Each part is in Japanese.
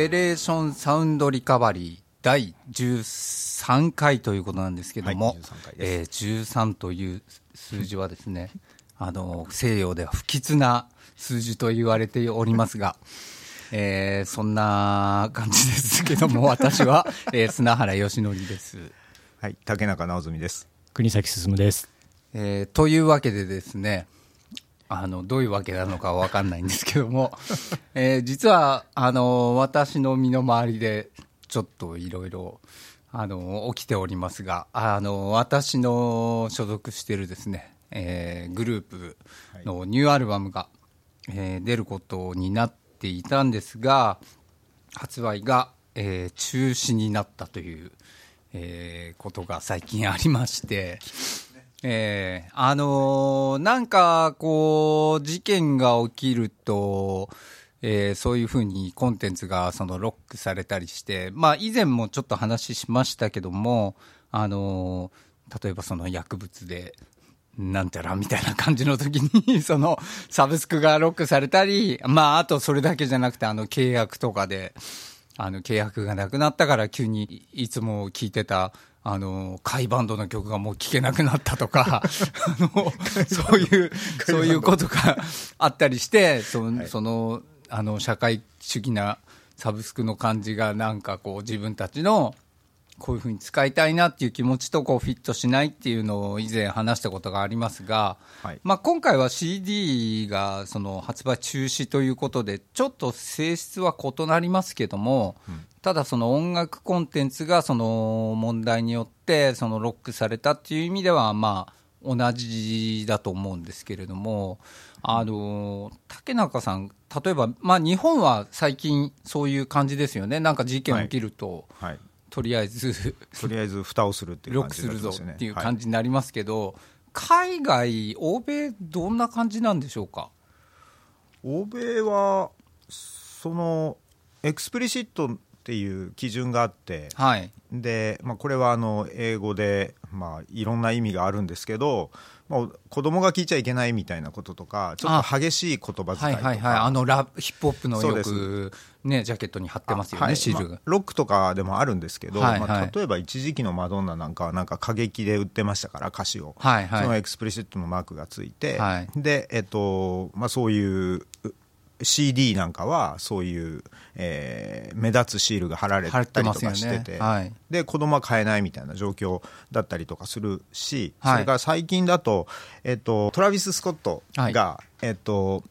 ペレーションサウンドリカバリー第13回ということなんですけども、はい13回えー13という数字はですね、あの、西洋では不吉な数字と言われておりますが、えーそんな感じですけども、私は、えー砂原義則です。はい、竹中直澄です。国崎進です。えーというわけでですね、あの、どういうわけなのかわかんないんですけども、えー実は、あの、私の身の回りで、ちょっといろいろ、あの、起きておりますが、あの、私の所属してるですね、えーグループのニューアルバムが、えー出ることになっていたんですが、発売が、えー中止になったという、えーことが最近ありまして、えーあのーなんか、こう、事件が起きると、えーそういうふうにコンテンツがそのロックされたりして、まあ以前もちょっと話しましたけども、あのー例えばその薬物で、なんちゃらみたいな感じの時に、そのサブスクがロックされたり、まああとそれだけじゃなくてあの契約とかで、あの契約がなくなったから急にいつも聴いてたあの甲斐バンドの曲がもう聴けなくなったとか あのそういうそういうことがあったりしてその,、そのあの社会主義なサブスクの感じがなんかこう自分たちのこういうふうに使いたいなっていう気持ちとこうフィットしないっていうのを以前話したことがありますが、はい。まあ、今回は CD がその発売中止ということで、ちょっと性質は異なりますけども、ただその音楽コンテンツがその問題によってそのロックされたっていう意味では、まあ、同じだと思うんですけれども、あの竹中さん、例えば、まあ、日本は最近そういう感じですよね、なんか事件起きると、はい、とりあえずとりあえず蓋をするっていうロッ感じクするぞになっていうはい。感じになりますけど、海外、欧米、どんな感じなんでしょうか？欧米はその explicit っていう基準があって、はい、で、まあ、これはあの英語で、まあ、いろんな意味があるんですけど、まあ、子供が聞いちゃいけないみたいなこととかちょっと激しい言葉はい遣いとか、はいはい、あのラヒップホップのよく、ね、ジャケットに貼ってますよね、はい。シール。がまあ。ロックとかでもあるんですけど、はいはい。まあ、例えば一時期のマドンナなんかはなんか過激で売ってましたから歌詞を、はいはい。その explicit のマークがついて、はい。で、えっとまあ、そういうう CD なんかはそういう、えー目立つシールが貼られたりとかしてて、はい。で子供は買えないみたいな状況だったりとかするし、はい。それから最近だと、えっと、トラビス・スコットが、えっと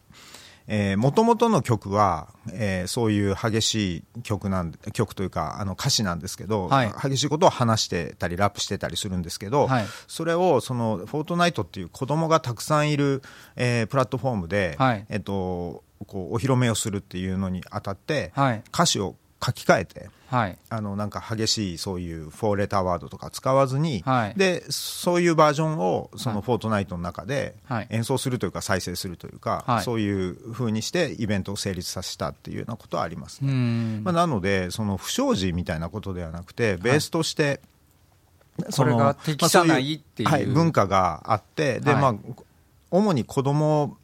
もともとの曲は、えーそういう激しい曲なん曲というかあの歌詞なんですけど、はい。激しいことを話してたりラップしてたりするんですけど、はい。それをそのフォートナイトっていう子供がたくさんいる、えープラットフォームで、はい。えっとこうお披露目をするっていうのにあたって、はい。歌詞を書き換えて。はい。あのなんか激しいそういうフォーレターワードとか使わずに、はい。でそういうバージョンをそのフォートナイトの中ではい。演奏するというか再生するというか、はい。そういうふうにしてイベントを成立させたっていうようなことはありますうね、ん。まあ、なのでその不祥事みたいなことではなくてベースとして、これが適さないっていう。まあそはい、文化があってで、はい。まあ、主に子供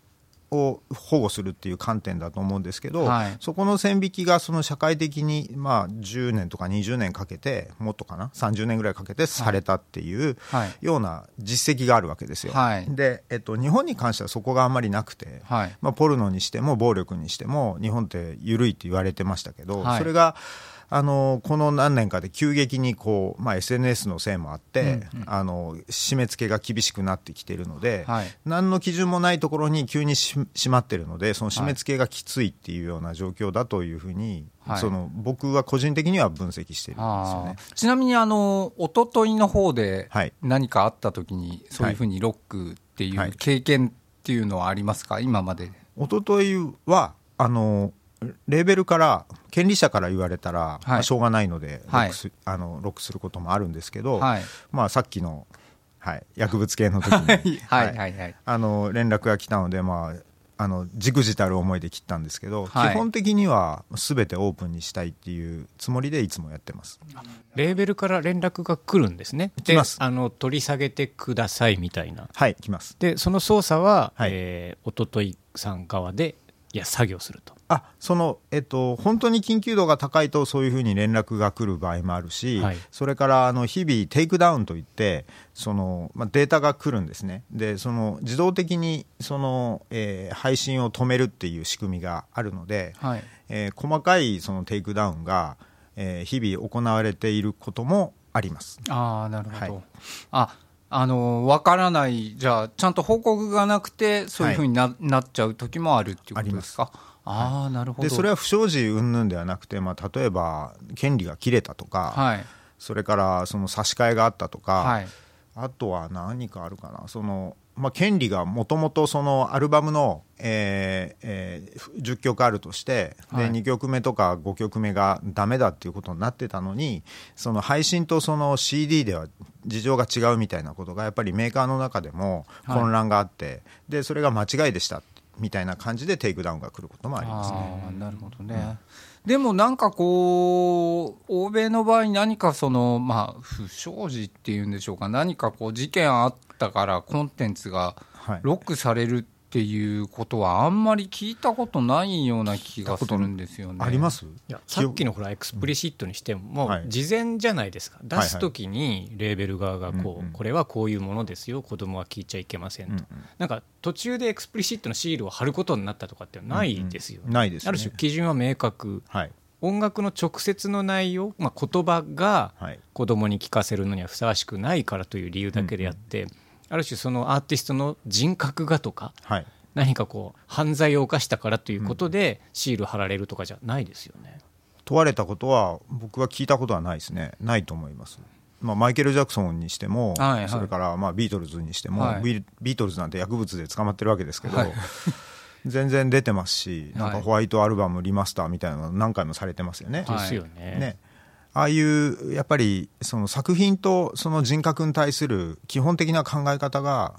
を保護するっていう観点だと思うんですけど、はい。そこの線引きがその社会的に、まあ、10年とか20年かけてもっとかな？30年ぐらいかけてされたっていうはい。ような実績があるわけですよ。はい。で、えっと、日本に関してはそこがあんまりなくて、はい。まあ、ポルノにしても暴力にしても日本って緩いって言われてましたけど、はい。それがあのこの何年かで急激にこう、まあ、SNS のせいもあって、あの締め付けが厳しくなってきているので、はい。何の基準もないところに急にし閉まってるのでその締め付けがきついっていうような状況だというふうに、はい。その僕は個人的には分析しているんですよね。ちなみにあの一昨日の方ではい。何かあった時にそういうふうにロックっていはい。う経験っていうのはありますか？今まで。一昨日はあのレーベルから権利者から言われたら、まあしょうがないのでロはい。ックす,、あのロックすることもあるんですけど、はい。まあ、さっきの、はい、薬物系の時に、はい。はい。はいはいあの連絡が来たので、まあ、あのじくじたる思いで切ったんですけど、はい。基本的には全てオープンにしたいっていうつもりでいつもやってます。レーベルから連絡が来るんですね。来ます。であの取り下げてくださいみたいな。はい来ます。でその操作は、はい。えー、おとといさん側でいや作業すると。あその、えっと、本当に緊急度が高いとそういうふうに連絡が来る場合もあるし、はい、それからあの日々 takedown といってその、まあ、データが来るんですね。でその自動的にその、えー、配信を止めるっていう仕組みがあるので、はい、えー、細かいその takedown が、えー、日々行われていることもあります。あなるほど、はい、ああの分からない、じゃあ、ちゃんと報告がなくて、そういうふうになはい、なっちゃう時もあるっていうことですか？あなるほど。でそれは不祥事云々ではなくて、まあ、例えば権利が切れたとか、はい、それからその差し替えがあったとか、はい、あとは何かあるかな。その、まあ、権利がもともとそのアルバムの、えーえー、10曲あるとして、はい、で2曲目とか5曲目がダメだっていうことになってたのにその配信とその CD では事情が違うみたいなことがやっぱりメーカーの中でも混乱があって、でそれが間違いでしたみたいな感じで takedown が来ることもありますね。なるほどね、うんでもなんかこう、欧米の場合、何かその、まあ、不祥事っていうんでしょうか、何かこう、事件あったから、コンテンツがロックされるっていうことはあんまり聞いたことないような気がするんですよね。あります？いやさっきのほら expli cit にしても、もう事前じゃないですか、出す時にレーベル側がこう、これはこういうものですよ。子供は聞いちゃいけませんと、なんか途中で explicit のシールを貼ることになったとかってないですよ、ないです、ある種基準は明確、はい。音楽の直接の内容、まあ、言葉が子供に聞かせるのにはふさわしくないからという理由だけであって、ある種そのアーティストの人格がとか、はい、何かこう犯罪を犯したからということでシール貼られるとかじゃないですよね。問われたことは僕は聞いたことはないですねないと思います。まあ、マイケル・ジャクソンにしても、はいはい、それからまあビートルズにしても、はい、ビートルズなんて薬物で捕まってるわけですけど、はい、全然出てますし、なんかホワイトアルバムリマスターみたいなの何回もされてますよね。ですよね。ねああいうやっぱりその作品とその人格に対する基本的な考え方が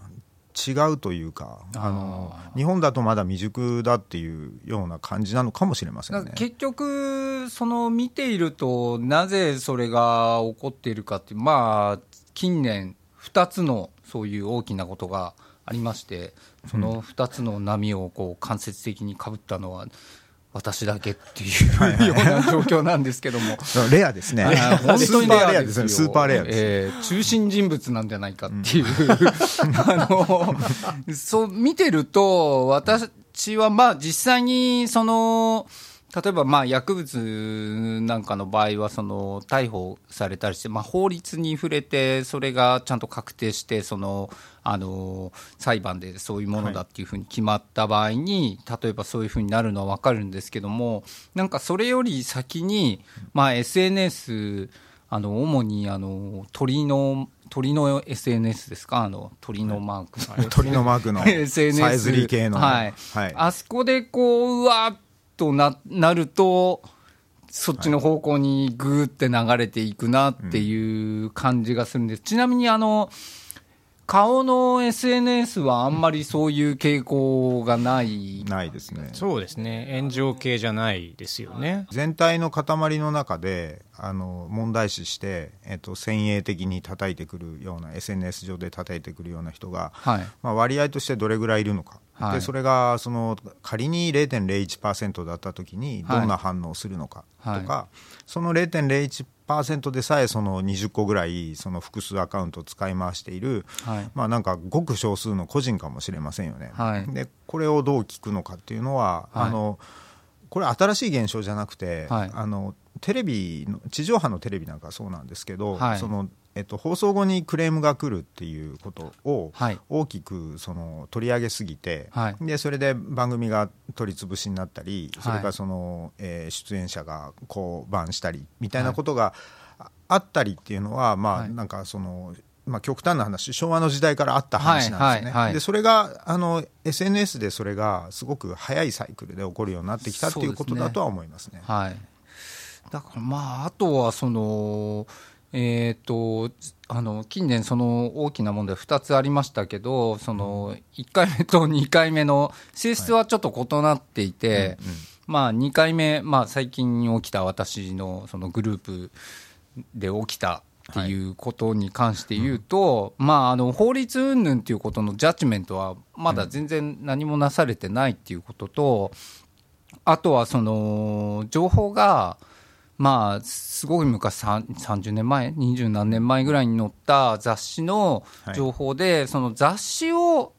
違うというかあの日本だとまだ未熟だっていうような感じなのかもしれませんね。結局、その見ているとなぜそれが起こっているかってまあ近年2つのそういう大きなことがありましてその2つの波をこう間接的にかぶったのは、私だけっていうような状況なんですけども。レアですね。本当にレアですねスーパーレアです、えー、中心人物なんじゃないかっていう、うん、あのそう見てると私はまあ実際にその例えばまあ薬物なんかの場合はその逮捕されたりして、まあ、法律に触れてそれがちゃんと確定してそのあの裁判でそういうものだっていうふうに決まった場合に、例えばそういうふうになるのは分かるんですけどもなんかそれより先に、まあ、SNS あの主にあの鳥の鳥の SNS ですか？あの鳥のマーク、はい、鳥のマークの SNS さえずり系の、はい、はい、あそこでこううわっとななると、そっちの方向にぐーって流れていくなっていう感じがするんです。ちなみにあの、顔の SNS はあんまりそういう傾向がない、ないですね。そうですね。炎上系じゃないですよね。全体の塊の中であの問題視して、えっと、先鋭的に叩いてくるような SNS 上で叩いてくるような人が、はい。まあ、割合としてどれぐらいいるのか、はい、でそれがその仮に0.01%だった時にどんな反応をするのかとか、はい。はい、その0.01% 10%でさえその20個ぐらいその複数アカウントを使い回している、はい、まあなんかごく少数の個人かもしれませんよね。はい、でこれをどう聞くのかっていうのは、はい、あのこれ新しい現象じゃなくて、あのテレビの地上波のテレビなんかそうなんですけど、そのえっと、放送後にクレームが来るっていうことを大きくその取り上げすぎて、はい、でそれで番組が取り潰しになったりそれからその、えー、出演者が降板したりみたいなことがあったりっていうのは、まあなんかその。まあ、極端な話昭和の時代からあった話なんですね、でそれがあの SNS でそれがすごく早いサイクルで起こるようになってきたっていうことだとは思いますね。すね。はい、だからまああとはそのえーと、あの近年、その大きな問題2つありましたけどその1回目と 2回目の性質はちょっと異なっていて、はいうんうん、まあ、2回目、まあ、最近起きた私のそのグループで起きたっていうことに関して言うと、はいうん、まあ、あの法律云々ということのジャッジメントはまだ全然何もなされてないっていうことと、あとはその情報が、まあ、すごい昔、30年前、20何年前ぐらいに載った雑誌の情報で、はい、その雑誌を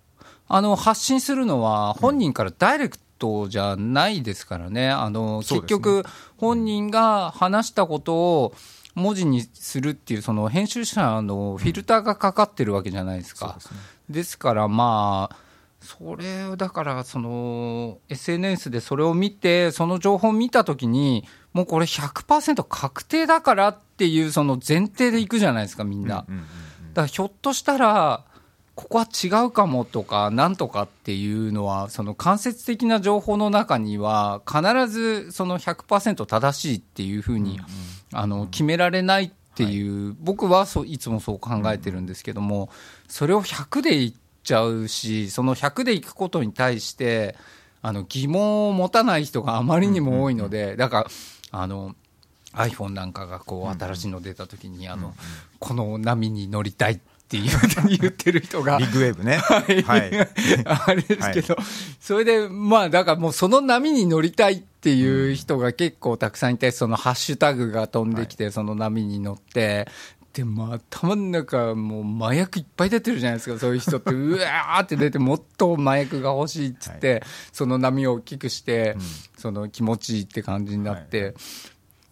あの発信するのは、本人からダイレクトじゃないですからね、あの結局、本人が話したことを文字にするっていう、その編集者のフィルターがかかってるわけじゃないですか。ですね、ですから、まあ、それをだからその SNS でそれを見てその情報を見たときにもうこれ100%確定だからっていうその前提でいくじゃないですかみんな。だからひょっとしたらここは違うかもとかなんとかっていうのはその間接的な情報の中には必ずその100%正しいっていうふうにあの決められないっていう僕はそういつもそう考えてるんですけどもそれを100で言ってちゃうしその100でいくことに対してあの疑問を持たない人があまりにも多いので、だからあの iPhone なんかがこう新しいの出た時に、あのこの波に乗りたいって言ってる人が。ビッグウェーブね。はい。はい、あれですけど、はい、それで、まあ、だからもうその波に乗りたいっていう人が結構たくさんいて、そのハッシュタグが飛んできて、その波に乗って、でも頭の中もう麻薬いっぱい出てるじゃないですか。そういう人って。うわーって出てもっと麻薬が欲しいっつって、はい、その波を大きくして、うん、その気持ちいいって感じになって、はい、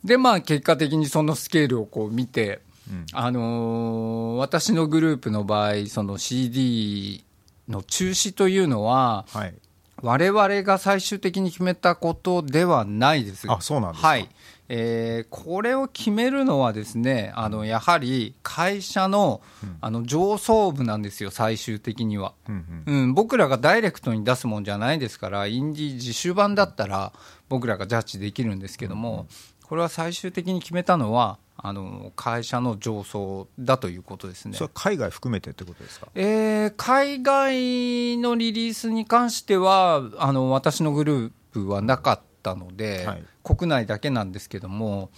でまあ結果的にそのスケールをこう見て、うん、あのー、私のグループの場合その CD の中止というのは、はい、我々が最終的に決めたことではないです。あそうなんですか、はいえー、これを決めるのはですねあのやはり会社の,、あの上層部なんですよ、最終的には、うんうん。うん、僕らがダイレクトに出すもんじゃないですから、インディ自主版だったら僕らがジャッジできるんですけども、これは最終的に決めたのは、あの会社の上層だということですね。それは海外含めてってことですか、えー、海外のリリースに関してはあの私のグループはなかったので、はい、国内だけなんですけども。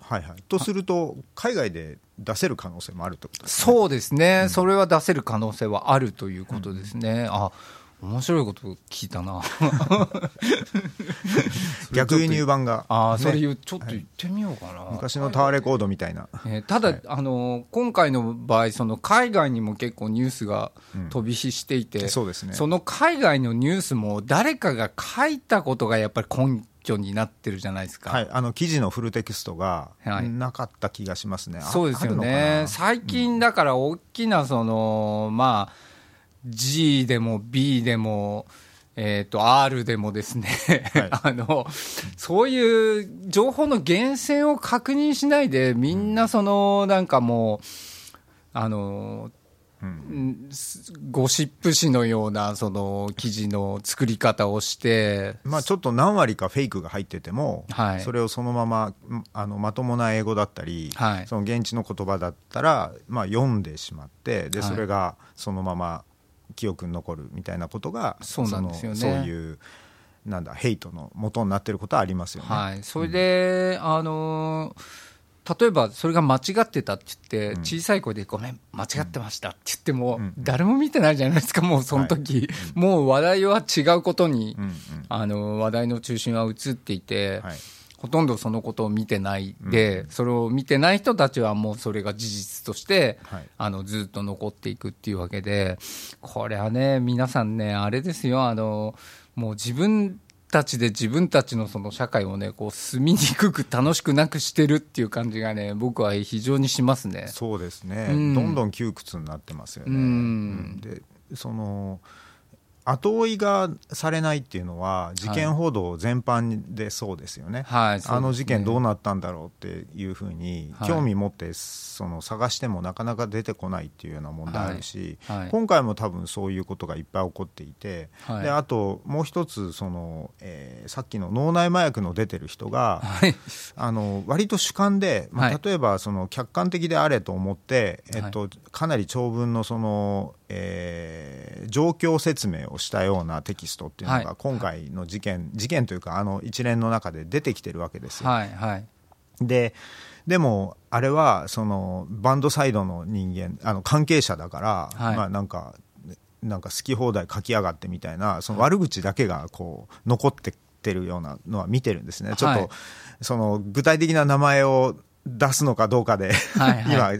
はいはい、とすると、海外で出せる可能性もあるということですね。そうですね、うん、それは出せる可能性はあるということですね。うん、あ面白いこと聞いたな。逆輸入版が、ああそれちょっと言ってみようかな、はい、昔のタワーレコードみたいな、えー、ただ、はい、あの今回の場合その海外にも結構ニュースが飛び火していて、うん、そうですね。その海外のニュースも誰かが書いたことがやっぱり根拠になってるじゃないですか、はい、あの記事のフルテキストがなかった気がしますね、そうですよね。最近だから大きなその、まあ G でも B でも、えー、と R でもですね、はい、あのそういう情報の源泉を確認しないでみんなそのなんかもうあのうん、ゴシップ誌のようなその記事の作り方をして、まあ、ちょっと何割かフェイクが入ってても、はい、それをそのままあのまともな英語だったり、はい、その現地の言葉だったら、まあ、読んでしまってでそれがそのまま記憶に残るみたいなことがそうなんですよね。そういうなんだヘイトの元になってることはありますよね。はい、それで、うん、あの例えばそれが間違ってたって言って、小さい声でごめん、間違ってましたって言っても、誰も見てないじゃないですか、もうその時、もう話題は違うことに、あの話題の中心は移っていて、ほとんどそのことを見てないで、うん、それを見てない人たちはもうそれが事実として、はい、あのずっと残っていくっていうわけで、これはね、皆さんね、あれですよ、あのもう自分たちで自分たちのその社会をね、こう住みにくく楽しくなくしてるっていう感じがね、僕は非常にしますね。そうですね、うん、どんどん窮屈になってますよね。うん、でその後追いがされないっていうのは事件報道全般でそうですよね、はい、あの事件どうなったんだろうっていうふうに興味持ってその探してもなかなか出てこないっていうような問題あるし、はいはい、今回も多分そういうことがいっぱい起こっていて、であともう一つその、えー、さっきの脳内麻薬の出てる人が、あの割と主観で、まあ、例えばその客観的であれと思って、えっと、かなり長文のそのえー、状況説明をしたようなテキストっていうのが今回の事件、はい、事件というかあの一連の中で出てきてるわけですよ。はいはい、ででもあれはそのバンドサイドの人間あの関係者だから、はい、まあなんかなんか好き放題書きやがってみたいなその悪口だけがこう残ってってるようなのは見てるんですね。ちょっと、その具体的な名前を出すのかどうかではい、今、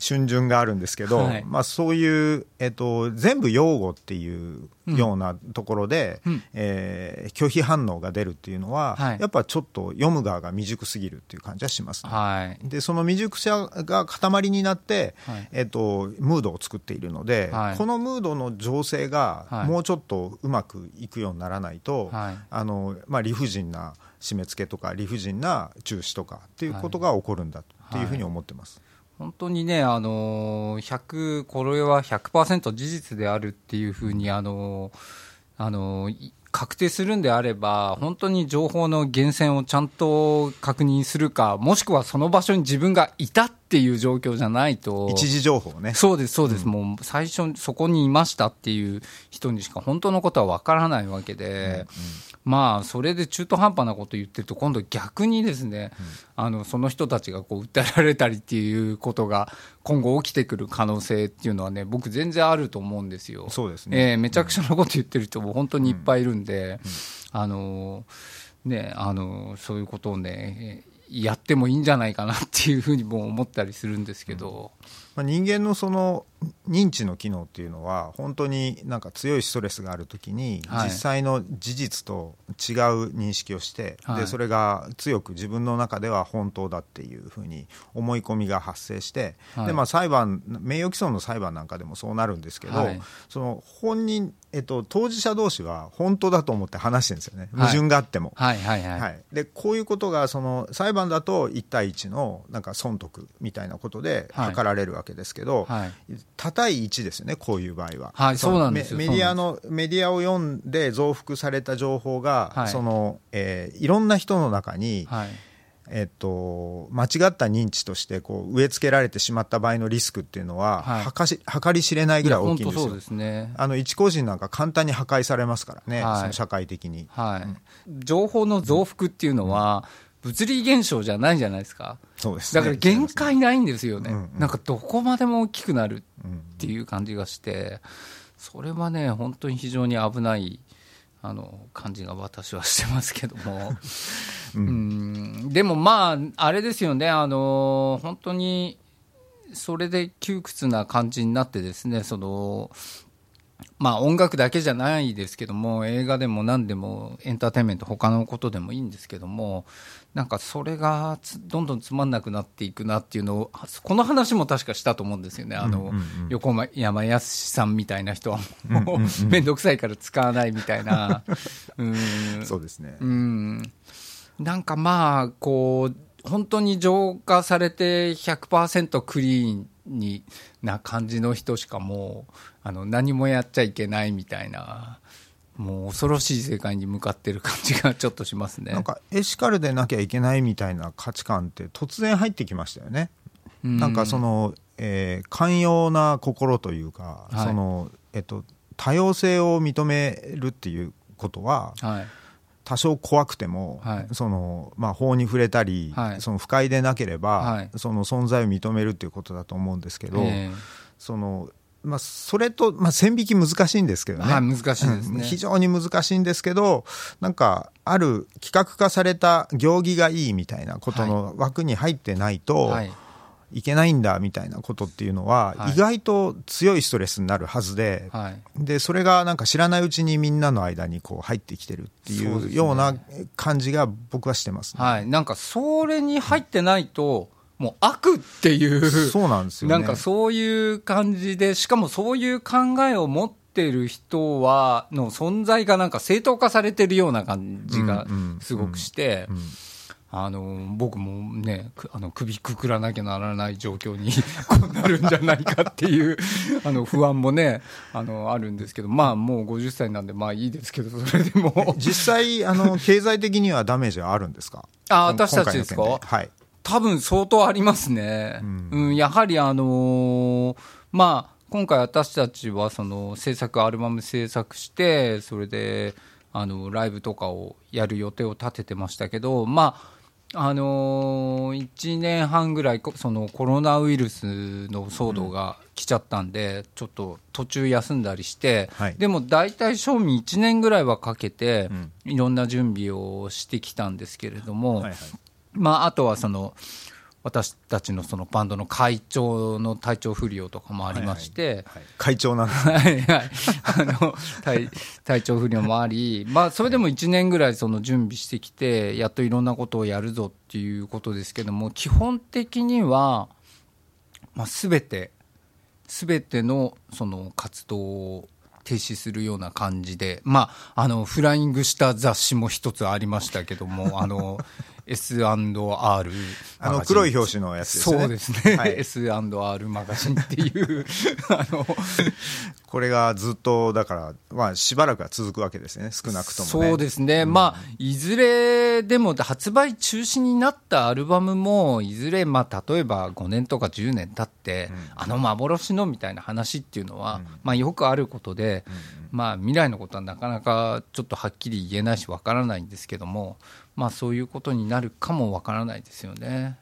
春巡があるんですけど、はい、まあ、そういう、えっと、全部擁護っていうようなところで、うん、えー、拒否反応が出るっていうのは、はい、やっぱちょっと読む側が未熟すぎるっていう感じはします、ね、はい、でその未熟さが塊になって、えっと、ムードを作っているので、このムードの情勢がもうちょっとうまくいくようにならないと、あのまあ、理不尽な締め付けとか理不尽な中止とかっていうことが起こるんだっていうふうに思ってます。はい本当にね、あの100これは100%事実であるっていうふうに、あのあの確定するんであれば、本当に情報の源泉をちゃんと確認するか、もしくはその場所に自分がいたっていう状況じゃないと、一時情報ね。そうです、そうです、うん、もう最初、そこにいましたっていう人にしか本当のことは分からないわけで。うんうんまあ、それで中途半端なこと言ってると、今度逆にですね、うん、あのその人たちがこう訴えられたりっていうことが今後起きてくる可能性っていうのはね、僕全然あると思うんですよ。そうですね。えー、めちゃくちゃなこと言ってる人も本当にいっぱいいるんで、あの、ね、あの、そういうことをね、やってもいいんじゃないかなっていうふうにも思ったりするんですけど。うんまあ、人間のその認知の機能っていうのは本当になんか強いストレスがある時に実際の事実と違う認識をして、はい、でそれが強く自分の中では本当だっていうふうに思い込みが発生して、はい、でまあ、裁判名誉毀損の裁判なんかでもそうなるんですけど、はい、その本人、えっと、当事者同士は本当だと思って話してるんですよね。矛盾があっても。はいはいはい。はい。でこういうことがその裁判だと1対1のなんか損得みたいなことで図られるわけですけど、はい、多対1ですよねこういう場合は。はい、そうなんですメディアのメディアを読んで増幅された情報が、はいそのえー、いろんな人の中に、はい。えっと、間違った認知としてこう植え付けられてしまった場合のリスクっていうのは、はい、し計り知れないぐらい大きいんですよ。ですね、あの一個人なんか簡単に破壊されますからね、はい、その社会的に、はい、うん、情報の増幅っていうのは、物理現象じゃないじゃないですか。そうです、ね、だから限界ないんですよね、うんうん、なんかどこまでも大きくなるっていう感じがして、それはね、本当に非常に危ないあの感じが私はしてますけども、うん、うん。でもまあ、あれですよね、あの本当にそれで窮屈な感じになってですね、そのまあ音楽だけじゃないですけども映画でも何でもエンターテインメント他のことでもいいんですけどもなんかそれがどんどんつまんなくなっていくなっていうのをこの話も確かしたと思うんですよね。あの、横山やすさんみたいな人はもう面倒くさいから使わないみたいな。うん。そうですね。うん。なんかまあこう本当に浄化されて100%クリーンにな感じの人しかもうあの何もやっちゃいけないみたいなもう恐ろしい世界に向かってる感じがちょっとしますね。なんかエシカルでなきゃいけないみたいな価値観って突然入ってきましたよね。ん。なんかその、えー、寛容な心というか、はい、そのえっと、多様性を認めるっていうことは、はい、多少怖くても、はい、そのまあ、法に触れたり、その不快でなければ、その存在を認めるっていうことだと思うんですけど、えー、そのまあ、それと、まあ、線引き難しいんですけどね。はい、難しいですね、非常に難しいんですけど、なんか、ある企画化された行儀がいいみたいなことの枠に入ってないと、はい、いけないんだみたいなことっていうのは、意外と強いストレスになるはずで、はい、で、それがなんか知らないうちにみんなの間にこう入ってきてるっていうような感じが僕はしてます、ね、はい。なんか、それに入ってないと、もう悪っていうそうなんですよ、ね、なんかそういう感じで、しかもそういう考えを持ってる人は、の存在がなんか正当化されてるような感じがすごくして、あの僕もね、あの首くくらなきゃならない状況に なるんじゃないかっていうあの不安もねあの、あるんですけど、まあもう50歳なんで、まあいいですけど、それでも。実際あの、経済的にはダメージはあるんですか？あ私たちですか、はい、多分相当ありますね。うん、うん、やはりあのー、まあ、今回私たちはその制作、アルバム制作して、それで、あの、ライブとかをやる予定を立ててましたけど、まあ、あのー、1年半ぐらいそのコロナウイルスの騒動が来ちゃったんで、うん、ちょっと途中休んだりして、はい、でも大体賞味1年ぐらいはかけて、いろんな準備をしてきたんですけれども、はいはい、まあ、あとはその私たちのそのバンドの会長の体調不良とかもありまして、会長なんはいはい。あの体 体調不良もあり、まあ、それでも1年ぐらいその準備してきてやっといろんなことをやるぞっていうことですけども基本的には、まあ、全て全てのその活動を停止するような感じで、まあ、あのフライングした雑誌も一つありましたけどもあの S&R あの黒い表紙のやつですね。そうですね、はい、S&R マガジンっていう。あのこれがずっとだから、まあ、しばらくは続くわけですね。少なくとも、ね、そうですね、うん、まあいずれでも発売中止になったアルバムもいずれまあ例えば5年とか10年経って、うん、あの幻のみたいな話っていうのは、うん、まあよくあることで、まあ未来のことはなかなかちょっとはっきり言えないしわからないんですけどもまあ、そういうことになるかもわからないですよね。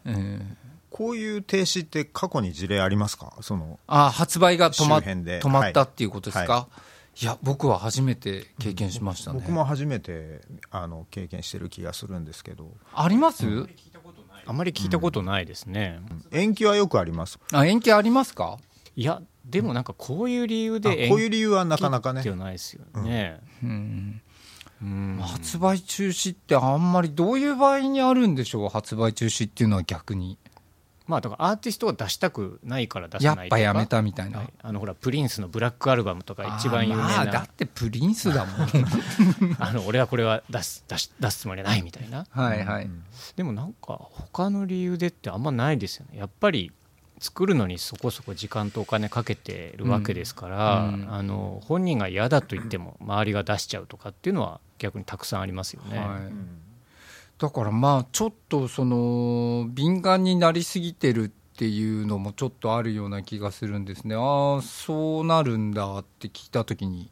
こういう停止って過去に事例ありますか？そのあ発売が止ま止まったっていうことですか、はい、いや僕は初めて経験しましたね。僕も初めてあの経験してる気がするんですけど。あります、うん、あまり聞いたことないですね、うん、延期はよくあります。あ延期ありますか？いやでもなんかこういう理由でこういう理由はなかなかね。ないですよね、うん、うん発売中止ってあんまりどういう場合にあるんでしょう発売中止っていうのは逆に。まあだからアーティストが出したくないから出さないやっぱやめたみたいな、はい、あのほらプリンスのブラックアルバムとか一番有名な。だってプリンスだもん。あの俺はこれは出す出し出すつもりはないみたいな。はいはい、うん、でもなんか他の理由でってあんまないですよね。やっぱり作るのにそこそこ時間とお金かけてるわけですから、うん。うん、あの本人が嫌だと言っても周りが出しちゃうとかっていうのは逆にたくさんありますよね。はい、だからまあちょっとその敏感になりすぎてるっていうのもちょっとあるような気がするんですね。ああそうなるんだって聞いた時に、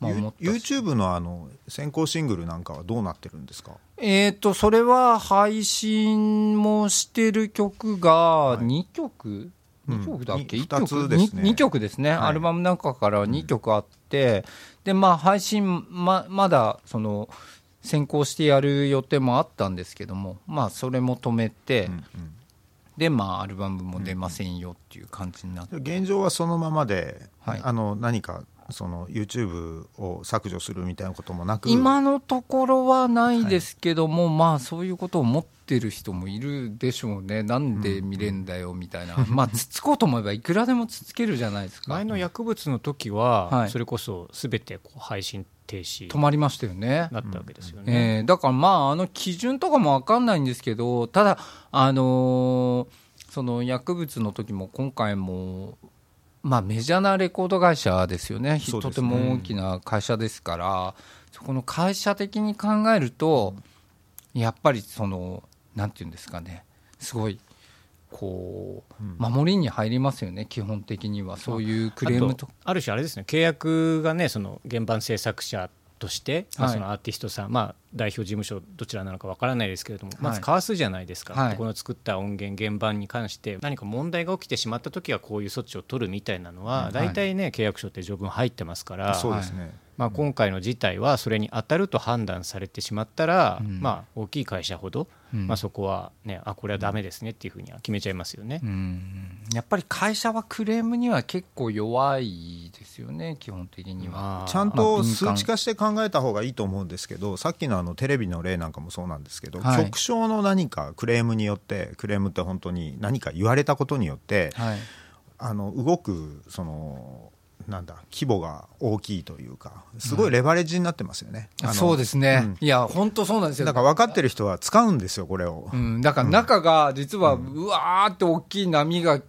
まあ、YouTube のあの先行シングルなんかはどうなってるんですか？えっ、とそれは配信もしてる曲が2曲、2曲だっけ、うん、1曲ですね。2, 2曲ですね、はい、アルバムの中から2曲あって、でまあ配信ままだその先行してやる予定もあったんですけどもまあそれも止めて、うんうん、でまあアルバムも出ませんよっていう感じになって、現状はそのままで、はい、あの何かその YouTube を削除するみたいなこともなく。今のところはないですけども、はい、まあそういうことを思ってる人もいるでしょうね。なんで見れんだよみたいな、うん、まあつつこうと思えばいくらでもつつけるじゃないですか。前の薬物の時は、それこそすべてこう配信停止。止まりましたよね。なったわけですよね、えー、だからまああの基準とかも分かんないんですけどただあのー、その薬物の時も今回もまあ、メジャーなレコード会社ですよね、ね。とても大きな会社ですから、そこの会社的に考えると、やっぱりその、なんていうんですかね、すごいこう、守りに入りますよね、基本的には、そういうクレームとある種、あれですね、契約がね、その原版制作者として、まあ、そのアーティストさん、まあ、代表事務所どちらなのかわからないですけれども、まず交わすじゃないですか、はい、この作った音源原版に関して何か問題が起きてしまった時はこういう措置を取るみたいなのは、大体ね契約書って条文入ってますから。そうですねまあ、今回の事態はそれに当たると判断されてしまったら、まあ、大きい会社ほど、まあ、そこは、ね、あこれはだめですねっていうふうには決めちゃいますよね、やっぱり会社はクレームには結構弱いですよね、基本的には。ちゃんと数値化して考えた方がいいと思うんですけど、さっきのあのテレビの例なんかもそうなんですけど、はい、局長の何かクレームによって、クレームって本当に何か言われたことによって、はい、あの動くそのなんだ規模が大きいというかすごいレバレッジになってますよね、うん、そうですね、うん、いや本当そうなんですよ。だから分かってる人は使うんですよこれを、うん、だから中が実はうわーって大きい波が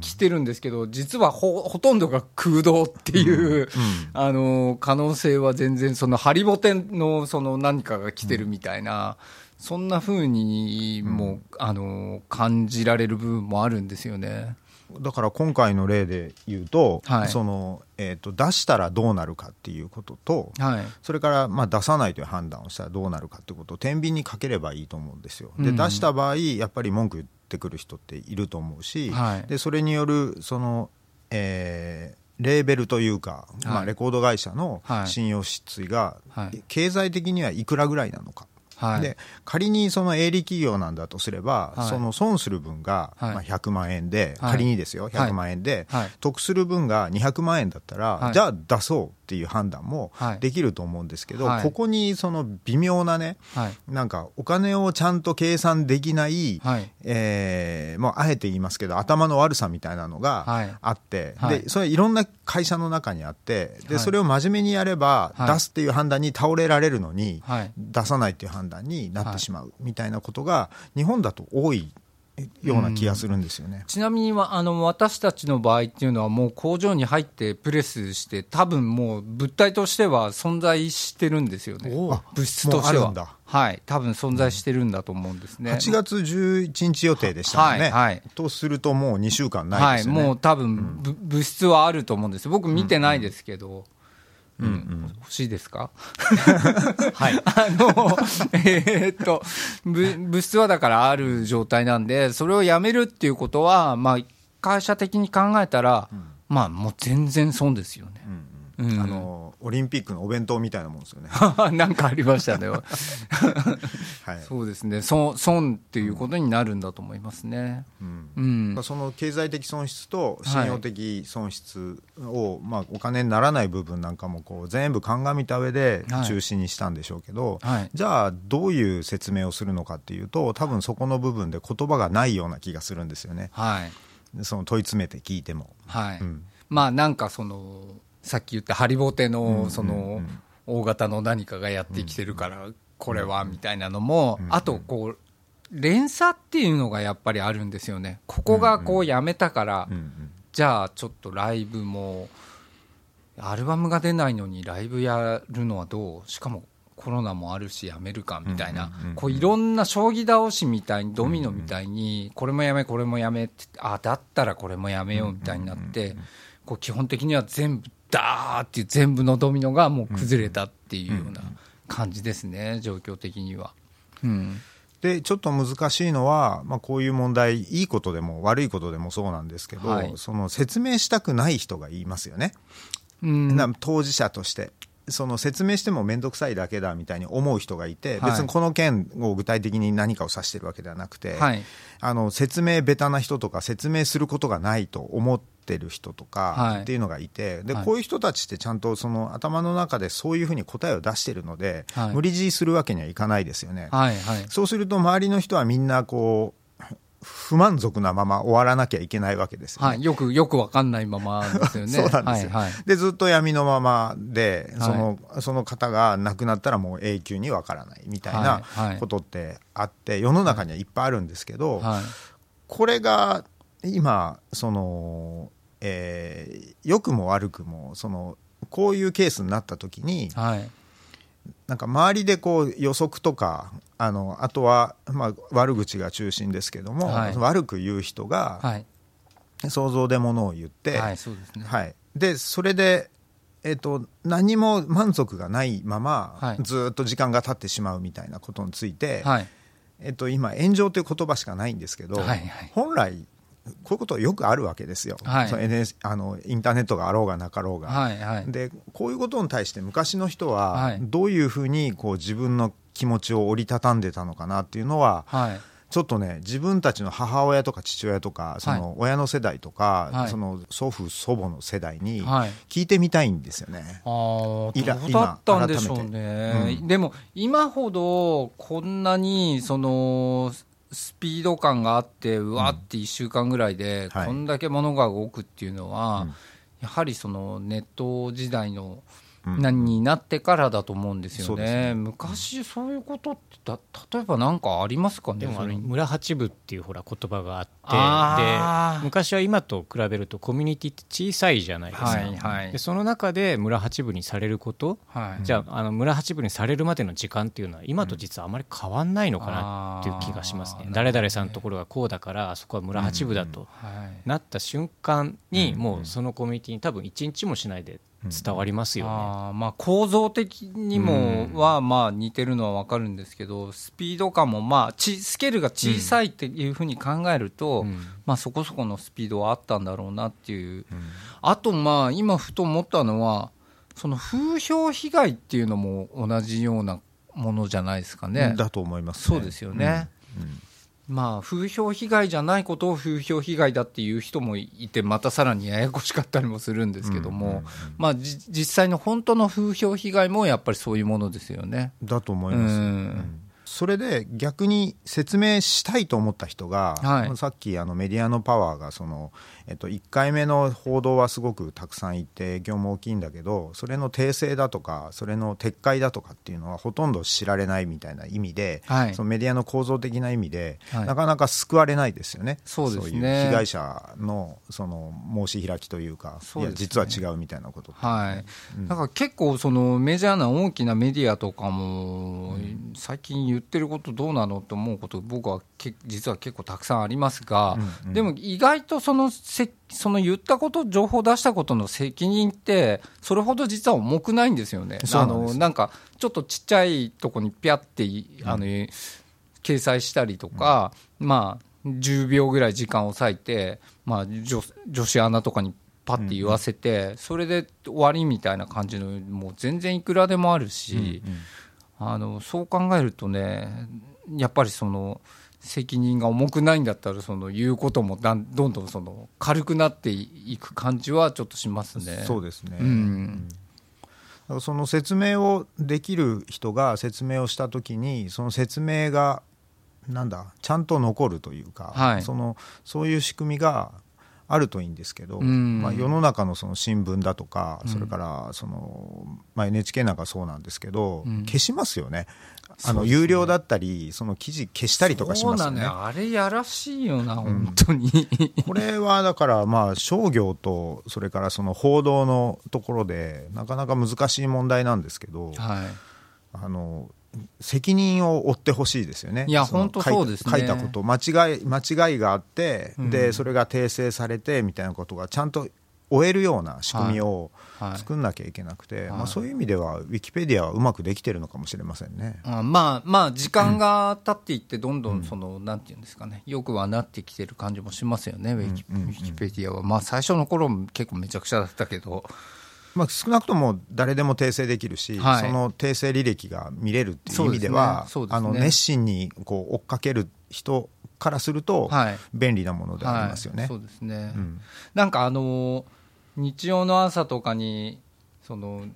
来てるんですけど、実はほほとんどが空洞っていう、あの可能性は全然そのハリボテのその何かが来てるみたいな、そんなふうにも、あの感じられる部分もあるんですよね。だから今回の例で言うと、はい、そのえーと、出したらどうなるかっていうことと、はい、それからまあ出さないという判断をしたらどうなるかっていうことを天秤にかければいいと思うんですよ。で、出した場合やっぱり文句言ってくる人っていると思うし、はい、でそれによるその、えー、レーベルというか、まあ、レコード会社の信用失墜が経済的にはいくらぐらいなのか。はい、で仮にその営利企業なんだとすれば、はい、その損する分が、まあ、100万円で、仮にですよ100万円で、得する分が200万円だったら、じゃあ出そうっていう判断もできると思うんですけど、はい、ここにその微妙なね、はい、なんかお金をちゃんと計算できない、はい、えー、もうあえて言いますけど頭の悪さみたいなのがあって、はい、でそれいろんな会社の中にあってでそれを真面目にやれば出すっていう判断に倒れられるのに、出さないっていう判断になってしまうみたいなことが日本だと多いような気がするんですよね、ちなみにあの私たちの場合っていうのは、もう工場に入ってプレスして、多分もう物体としては存在してるんですよね、物質としては。はい、多分存在してるんだと思うんですね。8月11日予定でしたね。はい、はい、とすると、もう2週間ないですよね。はい、もう多分、うん、物質はあると思うんです。僕見てないですけど。うんうん、欲しいですか？はい。あの、えー、っと、物質はだからある状態なんで、それをやめるっていうことは、まあ、会社的に考えたら、うん、まあ、もう全然損ですよね。うんあのオリンピックのお弁当みたいなもんですよね。なんかありましたね。はい、そうですね。損損っていうことになるんだと思いますね。うん。うん、その経済的損失と信用的損失を、はい、まあお金にならない部分なんかもこう全部鑑みた上で中止にしたんでしょうけど、はい、じゃあどういう説明をするのかっていうと、多分そこの部分で言葉がないような気がするんですよね。はい。その問い詰めて聞いても。はい。うん、まあなんかその。さっき言ったハリボテのその大型の何かがやってきてるからこれはみたいなのもあとこう連鎖っていうのがやっぱりあるんですよね。ここがこうやめたからじゃあちょっとライブもアルバムが出ないのにライブやるのはどう？しかもコロナもあるしやめるかみたいな。こういろんな将棋倒しみたいにドミノみたいにこれもやめこれもやめってあだったらこれもやめようみたいになってこう基本的には全部ダーっていう全部のドミノがもう崩れたっていうような感じですね、状況的には。うん。でちょっと難しいのは、まあ、こういう問題いいことでも悪いことでもそうなんですけど、はい、その説明したくない人がいますよね、うん、当事者としてその説明しても面倒くさいだけだみたいに思う人がいて、別にこの件を具体的に何かを指してるわけではなくて、はい、あの説明下手な人とか説明することがないと思ってる人とかっていうのがいて、でこういう人たちってちゃんとその頭の中でそういうふうに答えを出してるので、無理強いするわけにはいかないですよね。はいはい、そうすると周りの人はみんなこう不満足なまま終わらなきゃいけないわけですよ、ね、はい、よくよくわかんないままですよね。そうなんですよ。はいはい、でずっと闇のままでそのはい、その方が亡くなったらもう永久にわからないみたいなことってあって、世の中にはいっぱいあるんですけど、はい、これが今その、えー、良くも悪くもそのこういうケースになった時に、はい、なんか周りでこう予測とかあのあとは、まあ、悪口が中心ですけども、はい、悪く言う人が、はい、想像でものを言って、はいそうですね。はい、でそれで、えーと、何も満足がないまま、はい、ずっと時間が経ってしまうみたいなことについて、はい。えーと、今炎上という言葉しかないんですけど、はいはい、本来こういうことよくあるわけですよ、はい、NS あのインターネットがあろうがなかろうが、はいはい、でこういうことに対して昔の人はどういうふうにこう自分の気持ちを折りたたんでたのかなっていうのは、はい、ちょっとね自分たちの母親とか父親とかその親の世代とか、はい、その祖父祖母の世代に聞いてみたいんですよね。はい、あどうだったんでしょうね、うん、でも今ほどこんなにそのスピード感があってうわって1週間ぐらいでこんだけものが動くっていうのは、やはりそのネット時代の何になってからだと思うんですよね、ね。昔、そういうことってだ、例えば何かありますかね、でも村八部っていうほら言葉があってで、昔は今と比べると、コミュニティって小さいじゃないですか、はいはい、でその中で村八部にされること、はい、じゃああの村八部にされるまでの時間っていうのは、今と実はあまり変わんないのかなっていう気がしますね、うん、誰々さんのところがこうだから、あそこは村八部だとなった瞬間に、もうそのコミュニティに多分一日もしないで伝わりますよね、あまあ、構造的にもはまあ似てるのは分かるんですけど、スピード感もまあちスケールが小さいっていうふうに考えると、まあ、そこそこのスピードはあったんだろうなっていう、あとまあ今ふと思ったのはその風評被害っていうのも同じようなものじゃないですかね。だと思います、ね、そうですよね。うんまあ、風評被害じゃないことを風評被害だっていう人もいて、またさらにややこしかったりもするんですけども、まあ、実際の本当の風評被害もやっぱりそういうものですよね。だと思います。うんそれで逆に説明したいと思った人が、はい、さっきあのメディアのパワーがその、えっと、1回目の報道はすごくたくさんいて業務大きいんだけどそれの訂正だとかそれの撤回だとかっていうのはほとんど知られないみたいな意味で、はい、そのメディアの構造的な意味で、はい、なかなか救われないですよね。そうですね。被害者のその申し開きというか、ね、いや実は違うみたいなこと、はい、うん、だから結構そのメジャーな大きなメディアとかも最近言ってることどうなのって思うこと僕はけ実は結構たくさんありますが、うんうん、でも意外とそのせその言ったこと情報を出したことの責任ってそれほど実は重くないんですよね。あのなんかちょっとちっちゃいとこにピャってあの、うん、掲載したりとか、うん、まあ10秒ぐらい時間を割いて、まあ、女女子アナとかにパッて言わせて、うん、それで終わりみたいな感じのもう全然いくらでもあるし。うんうんあのそう考えるとねやっぱりその責任が重くないんだったらその言うこともだんどんどんその軽くなっていく感じはちょっとしますね。そうですね、うん。その説明をできる人が説明をしたときにその説明がなんだちゃんと残るというか、はい、そのそういう仕組みがあるといいんですけど、まあ、世の中のその新聞だとか、それからその、まあ、NHK なんかそうなんですけど、消しますよね。あの、有料だったり、その記事消したりとかしますよね。あれやらしいよな、本当に。これはだから、まあ、商業と、それからその報道のところで、なかなか難しい問題なんですけど、はい、あの、責任を負ってほしいですよね。いや、本当そうですね。書いたこと、間違い、間違いがあって、うん、で、それが訂正されてみたいなことがちゃんと終えるような仕組みを作んなきゃいけなくて、はいはい、まあ、そういう意味では、ウィキペディアはうまくできてるのかもしれませんね。あまあ、まあ、時間が経っていって、どんどんその、うん、なんていうんですかね、よくはなってきてる感じもしますよね、ウィキ,、ウィキペディアは。まあ、最初の頃結構めちゃくちゃだったけど。まあ、少なくとも誰でも訂正できるし、はい、その訂正履歴が見れるっていう意味では、ね。ね、あの熱心にこう追っかける人からすると、便利なものでありますよね。はい。はい、そうですね、うん、なんかあの日曜の朝とかにその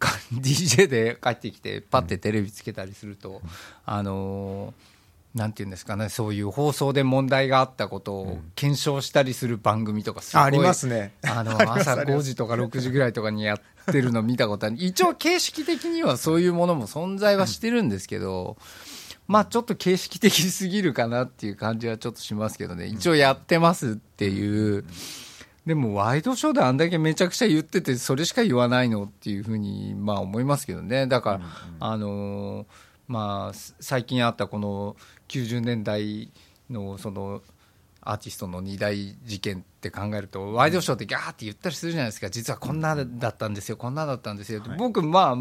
DJ で帰ってきてパッてテレビつけたりすると、うん、あのーなんていうんですかね、そういう放送で問題があったことを検証したりする番組とかすごい、ありますね。あの、朝5時とか6時ぐらいとかにやってるの見たことある。一応形式的にはそういうものも存在はしてるんですけど、まあちょっと形式的すぎるかなっていう感じはちょっとしますけどね、一応やってますっていう。でもワイドショーであんだけめちゃくちゃ言ってて、それしか言わないのっていうふうに、まあ思いますけどね。だから、あのまあ、最近あったこの90年代のそのアーティストの二大事件って考えるとワイドショーってギャーって言ったりするじゃないですか。実はこんなだったんですよこんなだったんですよ、はい、僕まあ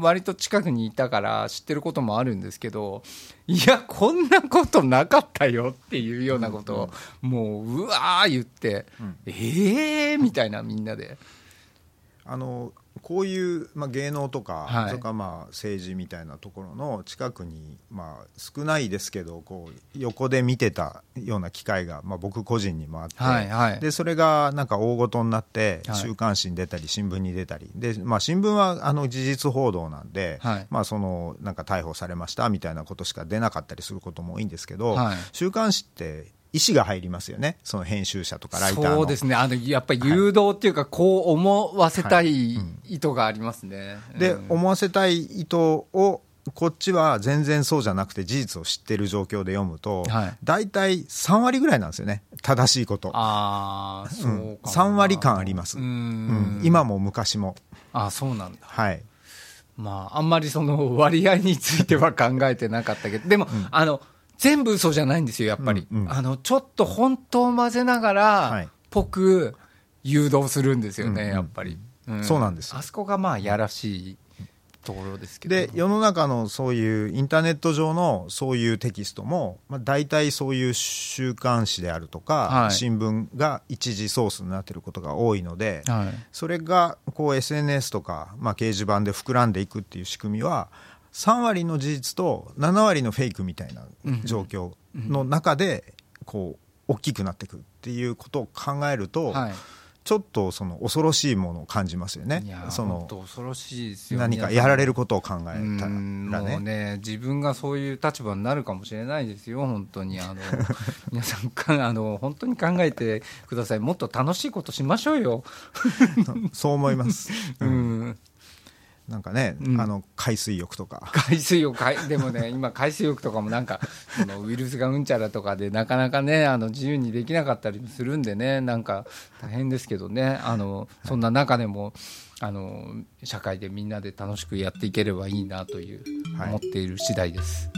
割と近くにいたから知ってることもあるんですけどいやこんなことなかったよっていうようなことをもううわー言って、うん、ええー、みたいなみんなで。あのこういう、まあ、芸能とか、はい、それからまあ政治みたいなところの近くに、まあ、少ないですけどこう横で見てたような機会が、まあ、僕個人にもあって、はいはい、でそれがなんか大ごとになって週刊誌に出たり新聞に出たり。で、まあ、新聞はあの事実報道なんで、はい、まあ、そのなんか逮捕されましたみたいなことしか出なかったりすることも多いんですけど、週刊誌って意思が入りますよね、その編集者とかライターそうですね、あのやっぱり誘導っていうか、こう思わせたい意図がありますね。で、思わせたい意図をこっちは全然そうじゃなくて事実を知ってる状況で読むと、はい、大体3割ぐらいなんですよね。正しいこと。ああそうか、うん、3割感あります。うん、今も昔も。あそうなんだ。はい。まああんまりその割合については考えてなかったけど。でも、うん、あの全部嘘じゃないんですよやっぱり、うんうん、あのちょっと本当を混ぜながら、ぽく誘導するんですよね、やっぱり、そうなんですあそこがまあやらしいところですけど。で世の中のそういうインターネット上のそういうテキストも、まあ、大体そういう週刊誌であるとか、はい、新聞が一時ソースになっていることが多いので、はい、それがこう SNS とか、まあ、掲示板で膨らんでいくっていう仕組みは3割の事実と7割のフェイクみたいな状況の中でこう大きくなっていくっていうことを考えると、はい。ちょっとその恐ろしいものを感じますよね。その恐ろしいですよ、ね、何かやられることを考えたらね。ね自分がそういう立場になるかもしれないですよ本当に。あの 皆さんかあの本当に考えてください。もっと楽しいことしましょうよ。そう思います。うんなんかね、うん、あの海水浴とか。海水浴でもね 今海水浴とかもなんかそのウイルスがうんちゃらとかでなかなかねあの自由にできなかったりするんでねなんか大変ですけどね。あのそんな中でも、あの社会でみんなで楽しくやっていければいいなという、思っている次第です。